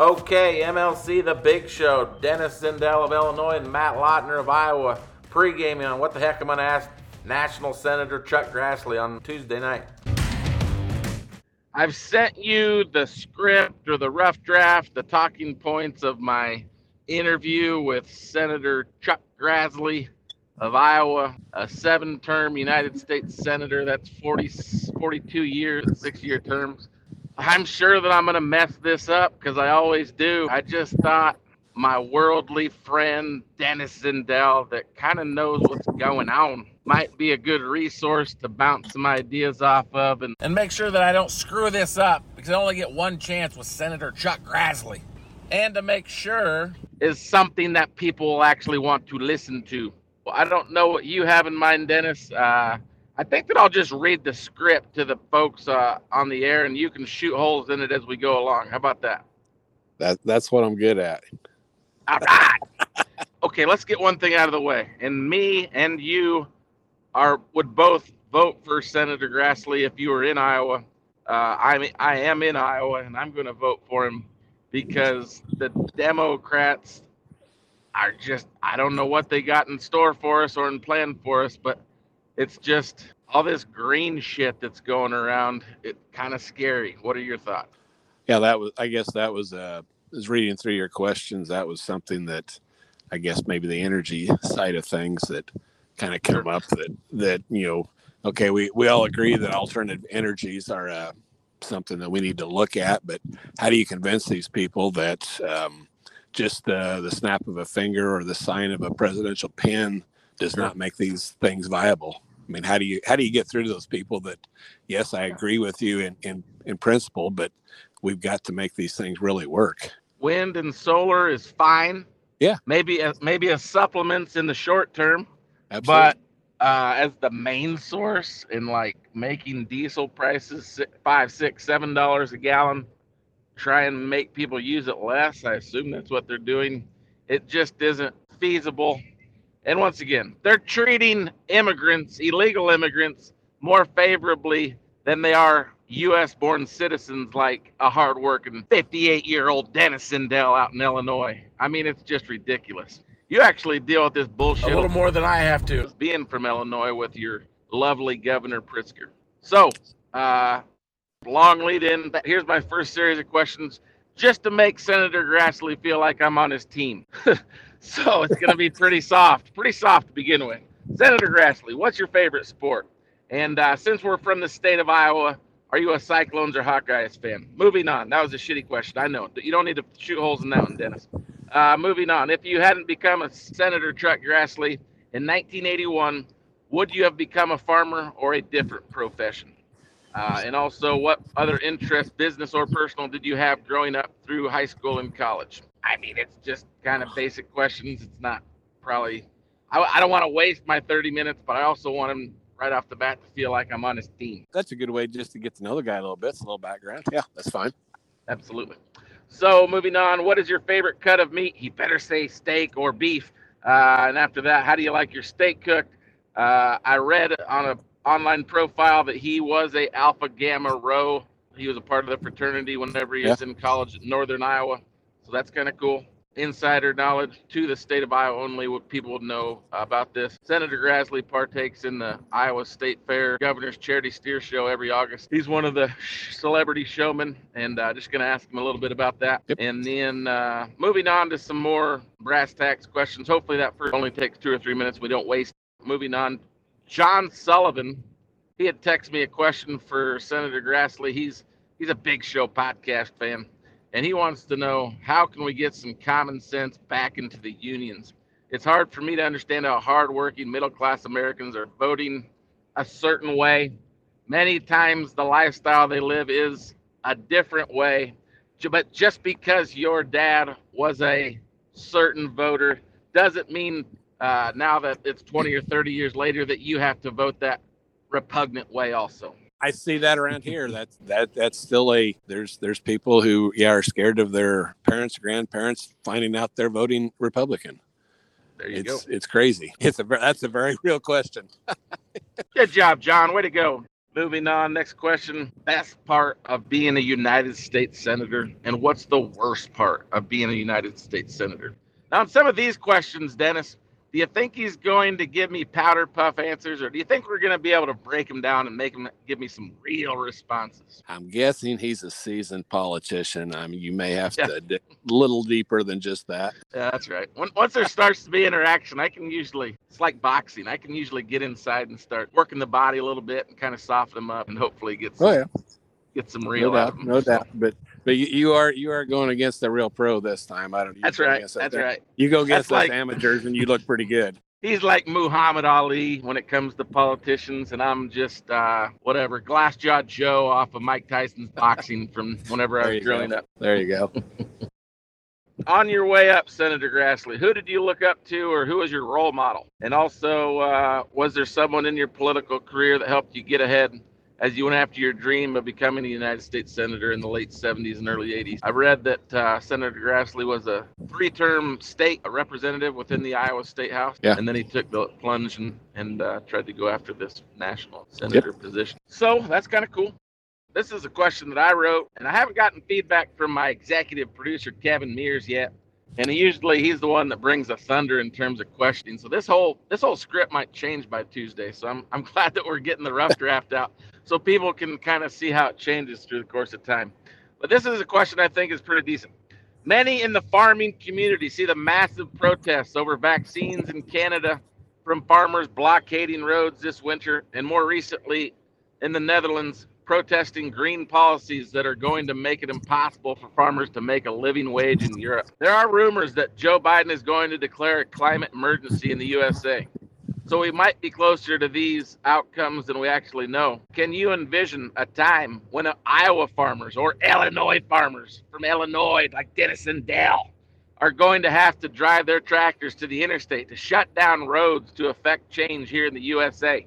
Okay, MLC The Big Show. Dennis Zindel of Illinois and Matt Lautner of Iowa pre-gaming on what the heck I'm going to ask National Senator Chuck Grassley on Tuesday night. I've sent you the script or the rough draft, the talking points of my interview with Senator Chuck Grassley of Iowa, a seven term United States Senator. That's 40, 42 years, six year terms. I'm sure that I'm going to mess this up because I always do. I just thought my worldly friend Dennis Zindel, that kind of knows what's going on, might be a good resource to bounce some ideas off of and, and make sure that I don't screw this up because I only get one chance with Senator Chuck Grassley. And to make sure is something that people will actually want to listen to. Well, I don't know what you have in mind, Dennis. Uh, I think that I'll just read the script to the folks uh, on the air, and you can shoot holes in it as we go along. How about that? That that's what I'm good at. All right. okay, let's get one thing out of the way. And me and you are would both vote for Senator Grassley if you were in Iowa. Uh, I'm I am in Iowa, and I'm going to vote for him because the Democrats are just I don't know what they got in store for us or in plan for us, but it's just all this green shit that's going around. It kind of scary. What are your thoughts? Yeah, that was I guess that was uh was reading through your questions. That was something that I guess maybe the energy side of things that kind of come up that that you know okay we we all agree that alternative energies are uh, something that we need to look at but how do you convince these people that um, just uh, the snap of a finger or the sign of a presidential pen does not make these things viable. I mean, how do you how do you get through to those people that, yes, I agree with you in in, in principle, but we've got to make these things really work. Wind and solar is fine. Yeah, maybe as maybe as supplements in the short term, Absolutely. but uh, as the main source in like making diesel prices five, six, seven dollars a gallon try and make people use it less. I assume that's what they're doing. It just isn't feasible. And once again, they're treating immigrants, illegal immigrants, more favorably than they are U.S. born citizens like a hardworking 58 year old Dennis Zindel out in Illinois. I mean, it's just ridiculous. You actually deal with this bullshit a little more than I have to. Being from Illinois with your lovely Governor Pritzker. So, uh, long lead in. Here's my first series of questions just to make Senator Grassley feel like I'm on his team. so it's going to be pretty soft, pretty soft to begin with. Senator Grassley, what's your favorite sport? And uh, since we're from the state of Iowa, are you a Cyclones or Hawkeyes fan? Moving on. That was a shitty question. I know. You don't need to shoot holes in that one, Dennis. Uh, moving on. If you hadn't become a Senator Chuck Grassley in 1981, would you have become a farmer or a different profession? Uh, and also, what other interests, business or personal, did you have growing up through high school and college? I mean, it's just kind of basic questions. It's not probably, I, I don't want to waste my 30 minutes, but I also want him right off the bat to feel like I'm on his team. That's a good way just to get to know the guy a little bit. It's a little background. Yeah, that's fine. Absolutely. So, moving on, what is your favorite cut of meat? He better say steak or beef. Uh, and after that, how do you like your steak cooked? Uh, I read on a online profile that he was a Alpha Gamma Rho. He was a part of the fraternity whenever he yeah. was in college in Northern Iowa. So that's kind of cool. Insider knowledge to the state of Iowa only what people would know about this. Senator Grassley partakes in the Iowa State Fair Governor's Charity Steer Show every August. He's one of the celebrity showmen, and uh, just going to ask him a little bit about that. Yep. And then uh, moving on to some more brass tacks questions. Hopefully that first only takes two or three minutes. We don't waste. Moving on John Sullivan, he had texted me a question for Senator Grassley. He's he's a big show podcast fan, and he wants to know how can we get some common sense back into the unions. It's hard for me to understand how hardworking middle class Americans are voting a certain way. Many times the lifestyle they live is a different way. But just because your dad was a certain voter doesn't mean uh, now that it's 20 or 30 years later that you have to vote that repugnant way also i see that around here. That's that that's still a there's there's people who yeah are scared of their parents grandparents finding out they're voting republican. There you it's, go. it's crazy. It's a that's a very real question. Good job john. Way to go. Moving on, next question. Best part of being a United States Senator, and what's the worst part of being a United States Senator? Now, on some of these questions, Dennis, do you think he's going to give me powder puff answers, or do you think we're going to be able to break him down and make him give me some real responses? I'm guessing he's a seasoned politician. I mean, you may have yeah. to dig a little deeper than just that. Yeah, that's right. Once there starts to be interaction, I can usually, it's like boxing. I can usually get inside and start working the body a little bit and kind of soften them up and hopefully get oh, some, oh, yeah. get some real no doubt, No doubt. But but you, you, are you are going against the real pro this time. I don't. That's right. That's right. You go against like, amateurs and you look pretty good. He's like Muhammad Ali when it comes to politicians, and I'm just uh, whatever glass jaw Joe off of Mike Tyson's boxing from whenever I was growing up. There you go. On your way up, Senator Grassley, who did you look up to, or who was your role model? And also, uh, was there someone in your political career that helped you get ahead as you went after your dream of becoming a United States Senator in the late 70s and early 80s. I read that uh, Senator Grassley was a three term state representative within the Iowa State House. Yeah. And then he took the plunge and, and uh, tried to go after this national senator yep. position. So that's kind of cool. This is a question that I wrote, and I haven't gotten feedback from my executive producer, Kevin Mears, yet and he usually he's the one that brings the thunder in terms of questioning. So this whole this whole script might change by Tuesday. So I'm I'm glad that we're getting the rough draft out so people can kind of see how it changes through the course of time. But this is a question I think is pretty decent. Many in the farming community see the massive protests over vaccines in Canada from farmers blockading roads this winter, and more recently in the Netherlands, protesting green policies that are going to make it impossible for farmers to make a living wage in Europe. There are rumors that Joe Biden is going to declare a climate emergency in the USA. So we might be closer to these outcomes than we actually know. Can you envision a time when Iowa farmers or Illinois farmers from Illinois, like Dennis Zindel, are going to have to drive their tractors to the interstate to shut down roads to affect change here in the USA?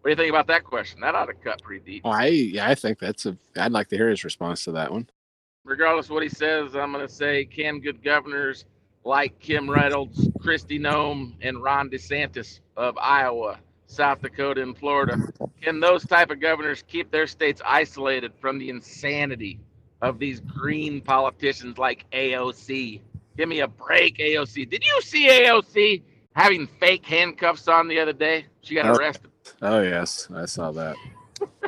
What do you think about that question? That ought to cut pretty deep. Well, I yeah, I think that's a. I'd like to hear his response to that one. Regardless of what he says, I'm going to say, can good governors like Kim Reynolds, Kristi Noem, and Ron DeSantis of Iowa, South Dakota, and Florida. Can those type of governors keep their states isolated from the insanity of these green politicians like AOC? Give me a break, AOC. Did you see AOC having fake handcuffs on the other day? She got oh, arrested. Oh yes, I saw that.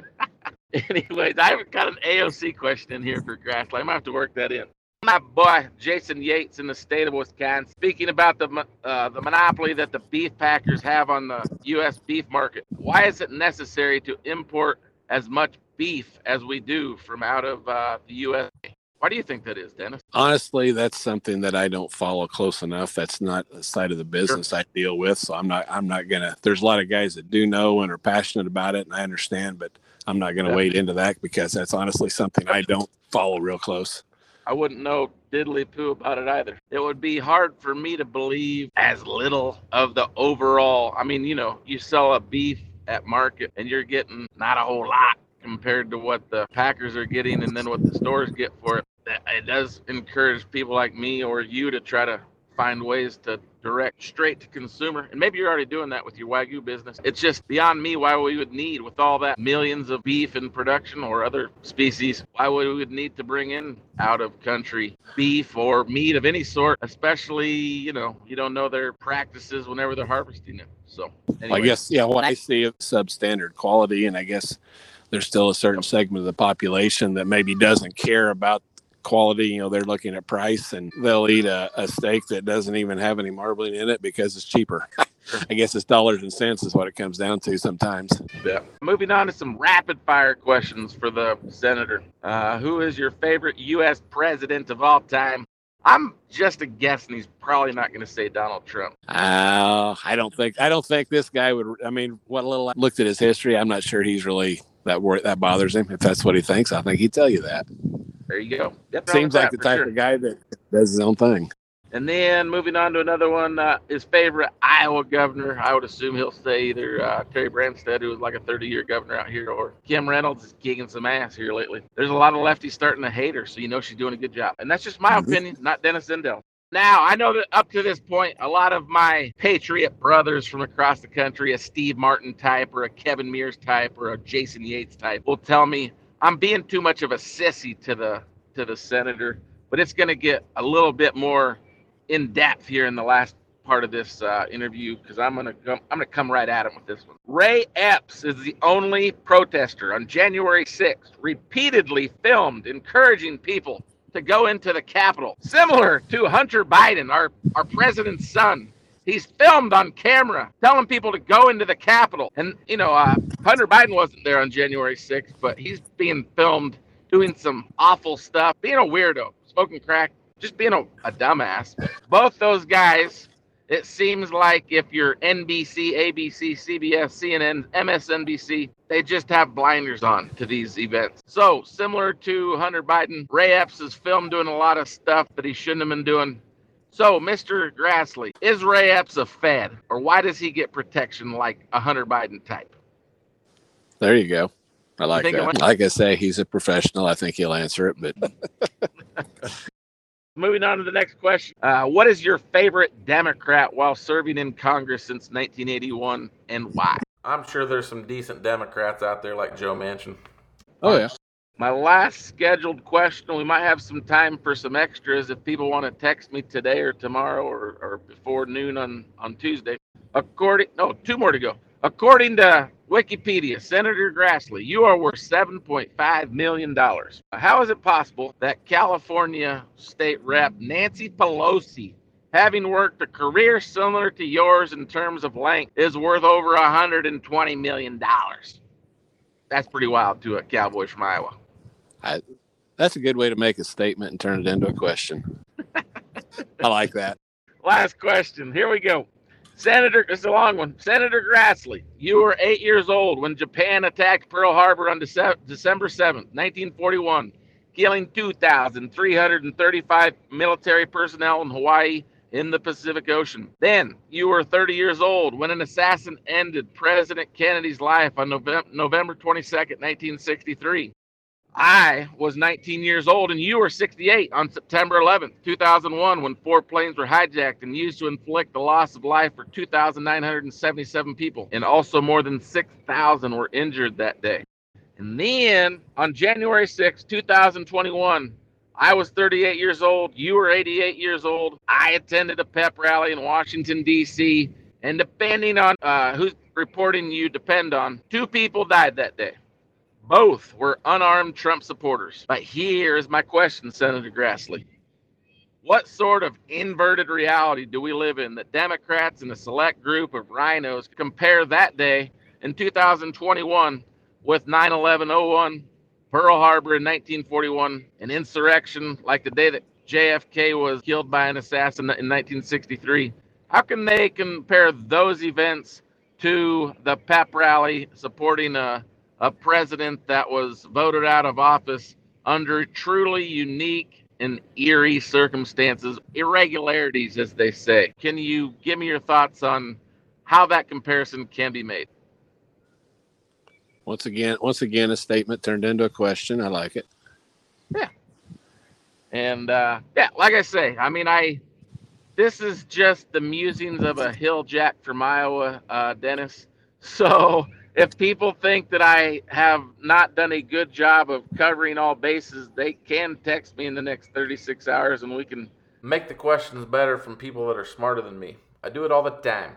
Anyways, I've got an AOC question in here for Grassley. I'm gonna have to work that in my boy Jason Yates in the state of Wisconsin, speaking about the uh, the monopoly that the beef packers have on the U.S. beef market. Why is it necessary to import as much beef as we do from out of uh, the U.S.? Why do you think that is, Dennis? Honestly, that's something that I don't follow close enough. That's not the side of the business sure. I deal with, so I'm not. I'm not gonna. There's a lot of guys that do know and are passionate about it, and I understand, but I'm not gonna yeah. wade into that because that's honestly something I don't follow real close. I wouldn't know diddly poo about it either. It would be hard for me to believe as little of the overall. I mean, you know, you sell a beef at market and you're getting not a whole lot compared to what the packers are getting and then what the stores get for it. It does encourage people like me or you to try to find ways to direct straight to consumer. And maybe you're already doing that with your Wagyu business. It's just beyond me why we would need, with all that millions of beef in production or other species, why would we would need to bring in out of country beef or meat of any sort, especially, you know, you don't know their practices whenever they're harvesting it. So, anyway. I guess, yeah, what I see is substandard quality, and I guess there's still a certain segment of the population that maybe doesn't care about quality. You know, they're looking at price and they'll eat a, a steak that doesn't even have any marbling in it because it's cheaper. I guess it's dollars and cents is what it comes down to sometimes. Yeah. Moving on to some rapid fire questions for the senator. Uh, who is your favorite U.S. president of all time? I'm just a guess, and he's probably not going to say Donald Trump. Uh, I don't think I don't think this guy would. I mean, what little I looked at his history, I'm not sure he's really that wor- that bothers him. If that's what he thinks, I think he'd tell you that. There you go. Yep, Seems like the type sure. of guy that does his own thing. And then moving on to another one, uh, his favorite Iowa governor. I would assume he'll say either uh, Terry Branstad, who was like a 30 year governor out here, or Kim Reynolds is kicking some ass here lately. There's a lot of lefties starting to hate her, so you know she's doing a good job. And that's just my mm-hmm. opinion, not Dennis Zindel. Now, I know that up to this point, a lot of my Patriot brothers from across the country, a Steve Martin type or a Kevin Mears type or a Jason Yates type, will tell me I'm being too much of a sissy to the to the senator. But it's going to get a little bit more in depth here in the last part of this uh, interview because I'm gonna come, I'm gonna come right at him with this one. Ray Epps is the only protester on January 6th repeatedly filmed encouraging people to go into the Capitol, similar to Hunter Biden, our our president's son. He's filmed on camera telling people to go into the Capitol. And, you know, uh, Hunter Biden wasn't there on January 6th, but he's being filmed doing some awful stuff, being a weirdo, smoking crack, just being a, a dumbass. Both those guys it seems like if you're NBC, ABC, CBS, CNN, MSNBC, they just have blinders on to these events. So, similar to Hunter Biden, Ray Epps is filmed doing a lot of stuff that he shouldn't have been doing. So, Mr. Grassley, is Ray Epps a Fed, or why does he get protection like a Hunter Biden type? There you go. I like that. went- Like I say, he's a professional. I think he'll answer it, but Moving on to the next question. Uh, what is your favorite Democrat while serving in Congress since 1981 and why? I'm sure there's some decent Democrats out there like Joe Manchin. oh yeah. My last scheduled question, we might have some time for some extras if people want to text me today or tomorrow or, or before noon on, on Tuesday. According, no, two more to go. According to Wikipedia, Senator Grassley, you are worth $7.5 million. How is it possible that California State Rep Nancy Pelosi, having worked a career similar to yours in terms of length, is worth over $120 million? That's pretty wild to a cowboy from Iowa. That's a good way to make a statement and turn it into a question. I like that. Last question. Here we go. Senator, it's a long one. Senator Grassley, you were eight years old when Japan attacked Pearl Harbor on Dece- December 7th, 1941, killing 2,335 military personnel in Hawaii in the Pacific Ocean. Then you were 30 years old when an assassin ended President Kennedy's life on November, November 22nd, 1963. I was 19 years old and you were 68 on September 11th, 2001, when four planes were hijacked and used to inflict the loss of life for 2,977 people. And also more than 6,000 were injured that day. And then on January 6th, 2021, I was 38 years old. You were 88 years old. I attended a pep rally in Washington, D.C. And depending on uh, whose reporting you depend on, two people died that day. Both were unarmed Trump supporters. But here is my question, Senator Grassley. What sort of inverted reality do we live in that Democrats and a select group of RINOs compare that day in 2021 with 9 11 01, Pearl Harbor in 1941, an insurrection like the day that JFK was killed by an assassin in 1963? How can they compare those events to the pep rally supporting a a president that was voted out of office under truly unique and eerie circumstances, irregularities, as they say. Can you give me your thoughts on how that comparison can be made? Once again, once again, a statement turned into a question. I like it. Yeah. And uh, yeah, like I say, I mean, I this is just the musings of a hill jack from Iowa, uh, Dennis. So if people think that I have not done a good job of covering all bases, they can text me in the next 36 hours and we can. Make the questions better from people that are smarter than me. I do it all the time.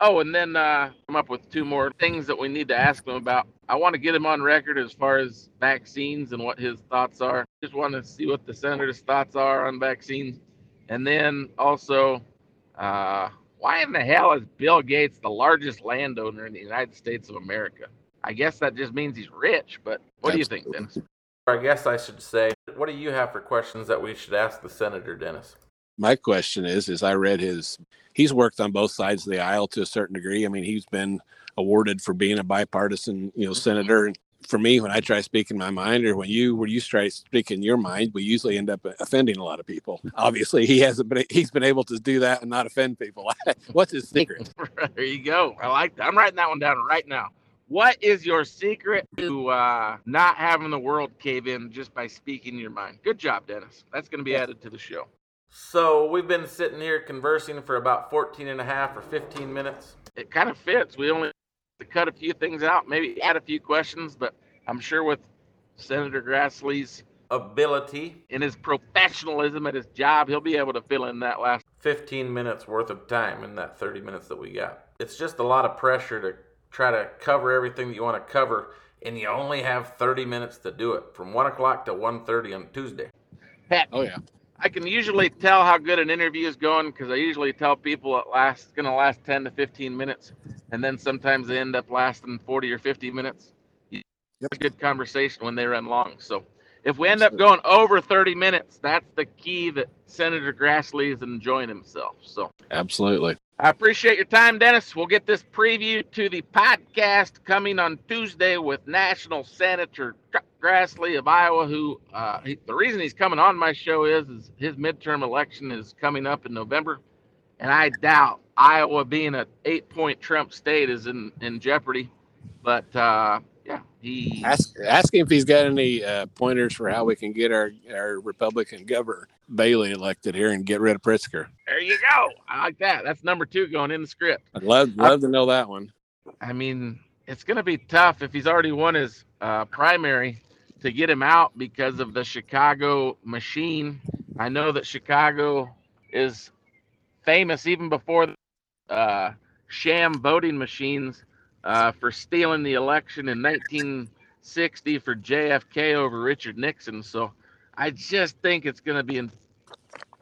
Oh, and then uh, come up with two more things that we need to ask him about. I want to get him on record as far as vaccines and what his thoughts are. Just want to see what the senator's thoughts are on vaccines. And then also, uh, why in the hell is Bill Gates the largest landowner in the United States of America? I guess that just means he's rich, but what do you think, Dennis? I guess I should say, what do you have for questions that we should ask the senator, Dennis? My question is, is I read his. He's worked on both sides of the aisle to a certain degree. I mean, he's been awarded for being a bipartisan, you know, mm-hmm. senator. And for me, when I try speaking my mind, or when you when you try speaking your mind, we usually end up offending a lot of people. Obviously, he hasn't been. He's been able to do that and not offend people. What's his secret? there you go. I like that. I'm writing that one down right now. What is your secret to uh, not having the world cave in just by speaking your mind? Good job, Dennis. That's going to be added to the show. So we've been sitting here conversing for about 14 and a half or 15 minutes. It kind of fits. We only to cut a few things out, maybe add a few questions, but I'm sure with Senator Grassley's ability in his professionalism at his job, he'll be able to fill in that last 15 minutes worth of time in that 30 minutes that we got. It's just a lot of pressure to try to cover everything that you want to cover, and you only have 30 minutes to do it from 1 o'clock to 1.30 on Tuesday. Heck, Oh yeah. I can usually tell how good an interview is going because I usually tell people it lasts going to last 10 to 15 minutes, and then sometimes they end up lasting 40 or 50 minutes. It's a good conversation when they run long. So if we end up going over 30 minutes, that's the key that Senator Grassley is enjoying himself. So Absolutely. I appreciate your time, Dennis. We'll get this preview to the podcast coming on Tuesday with National Senator Chuck Grassley of Iowa. Who uh, he, the reason he's coming on my show is, is his midterm election is coming up in November, and I doubt Iowa being a eight-point Trump state is in in jeopardy. But uh, yeah, he Ask ask him if he's got any uh, pointers for how we can get our our Republican governor Bailey elected here and get rid of Pritzker. there you go. I like that. That's number two going in the script. I'd love love to know that one. I mean, it's going to be tough if he's already won his uh, primary to get him out because of the Chicago machine. I know that Chicago is famous even before uh, sham voting machines uh, for stealing the election in 1960 for JFK over Richard Nixon. So I just think it's going to be in,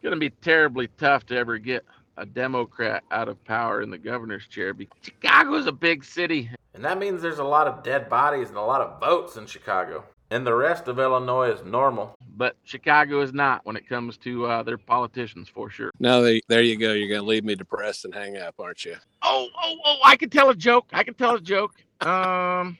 going to be terribly tough to ever get a Democrat out of power in the governor's chair. Because Chicago's a big city. And that means there's a lot of dead bodies and a lot of votes in Chicago. And the rest of Illinois is normal. But Chicago is not when it comes to uh, their politicians for sure. No, they, there you go. You're going to leave me depressed and hang up, aren't you? Oh, oh, oh! I can tell a joke. I can tell a joke. Um,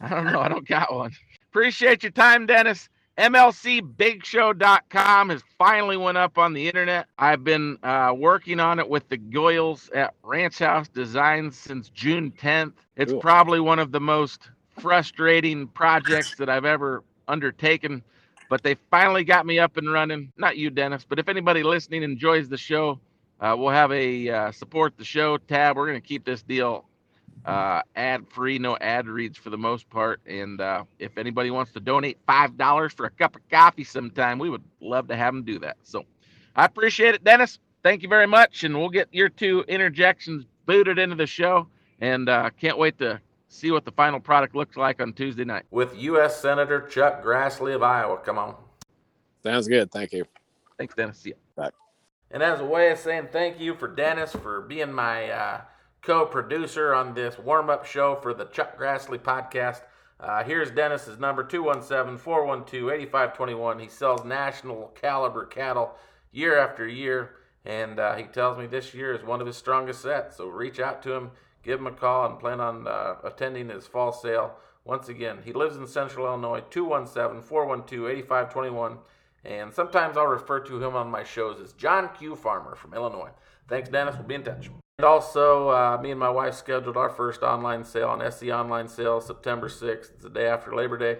I don't know. I don't got one. Appreciate your time, Dennis. MLCBigShow.com has finally went up on the internet. I've been uh, working on it with the Goyles at Ranch House Designs since June 10th. It's Cool. probably one of the most frustrating projects that I've ever undertaken, but they finally got me up and running. Not you, Dennis, but if anybody listening enjoys the show, uh, we'll have a uh, support the show tab. We're going to keep this deal uh, ad free, no ad reads for the most part. And uh, if anybody wants to donate five dollars for a cup of coffee sometime, we would love to have them do that. So I appreciate it, Dennis. Thank you very much, and we'll get your two interjections booted into the show. And uh, can't wait to see what the final product looks like on Tuesday night. With U.S. Senator Chuck Grassley of Iowa. Come on. Sounds good. Thank you. Thanks, Dennis. See ya. And as a way of saying thank you for Dennis for being my uh, co producer on this warm up show for the Chuck Grassley podcast, uh, here's Dennis's number 217 412 8521. He sells national caliber cattle year after year, and uh, he tells me this year is one of his strongest sets. So reach out to him, give him a call, and plan on uh, attending his fall sale. Once again, he lives in central Illinois, 217 412 8521. And sometimes I'll refer to him on my shows as John Q. Farmer from Illinois. Thanks, Dennis. We'll be in touch. And also, uh, me and my wife scheduled our first online sale on SE Online Sale September 6th. It's the day after Labor Day.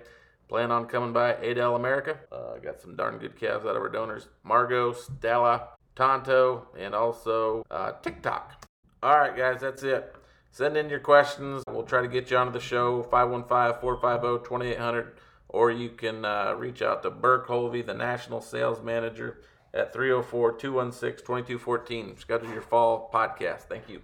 Plan on coming by Adel America. Uh, got some darn good calves out of our donors Margot, Stella, Tonto, and also uh, TikTok. All right, guys, that's it. Send in your questions. We'll try to get you onto the show 515 450 2800 or you can uh, reach out to Burke Holvey, the National Sales Manager, at 304 216 2214. Schedule your fall podcast. Thank you.